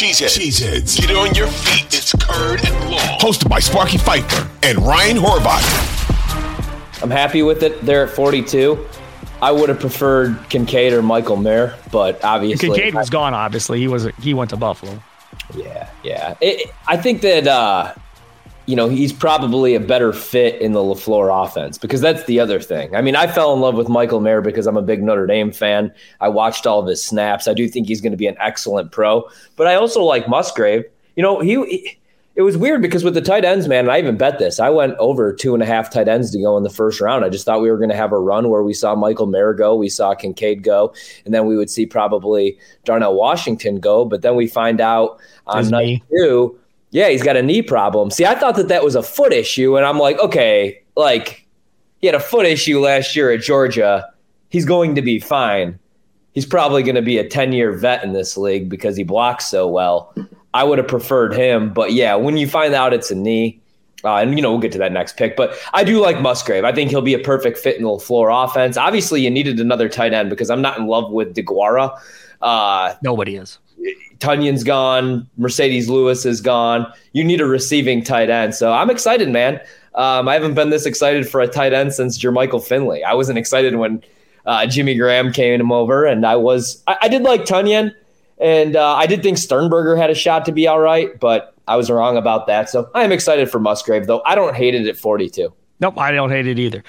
Cheeseheads. Cheeseheads. Get on your feet. It's Curd and Long. Hosted by Sparky Fifer and Ryan Horvat. I'm happy with it. They're at 42. I would have preferred Kincaid or Michael Mayer, but obviously Kincaid was gone. Obviously, he was he went to Buffalo. Yeah, yeah. It, I think that uh, you know he's probably a better fit in the LaFleur offense because that's the other thing. I mean, I fell in love with Michael Mayer because I'm a big Notre Dame fan. I watched all of his snaps. I do think he's going to be an excellent pro, but I also like Musgrave. You know, he, he it was weird because with the tight ends, man, and I even bet this. I went over two and a half tight ends to go in the first round. I just thought we were going to have a run where we saw Michael Mayer go, we saw Kincaid go, and then we would see probably Darnell Washington go. But then we find out on night knee. two, yeah, he's got a knee problem. See, I thought that that was a foot issue, and I'm like, okay, like he had a foot issue last year at Georgia. He's going to be fine. He's probably going to be a 10 year vet in this league because he blocks so well. I would have preferred him, but yeah, when you find out it's a knee, uh, and you know we'll get to that next pick, but I do like Musgrave. I think he'll be a perfect fit in the floor offense. Obviously, you needed another tight end because I'm not in love with Deguara. Uh, Nobody is. Tonyan's gone, Marcedes Lewis is gone. You need a receiving tight end, so I'm excited, man. Um, I haven't been this excited for a tight end since Jermichael Finley. I wasn't excited when uh, Jimmy Graham came over, and I was. I, I did like Tunyon. And uh, I did think Sternberger had a shot to be all right, but I was wrong about that. So I am excited for Musgrave, though. I don't hate it at 42. Nope, I don't hate it either.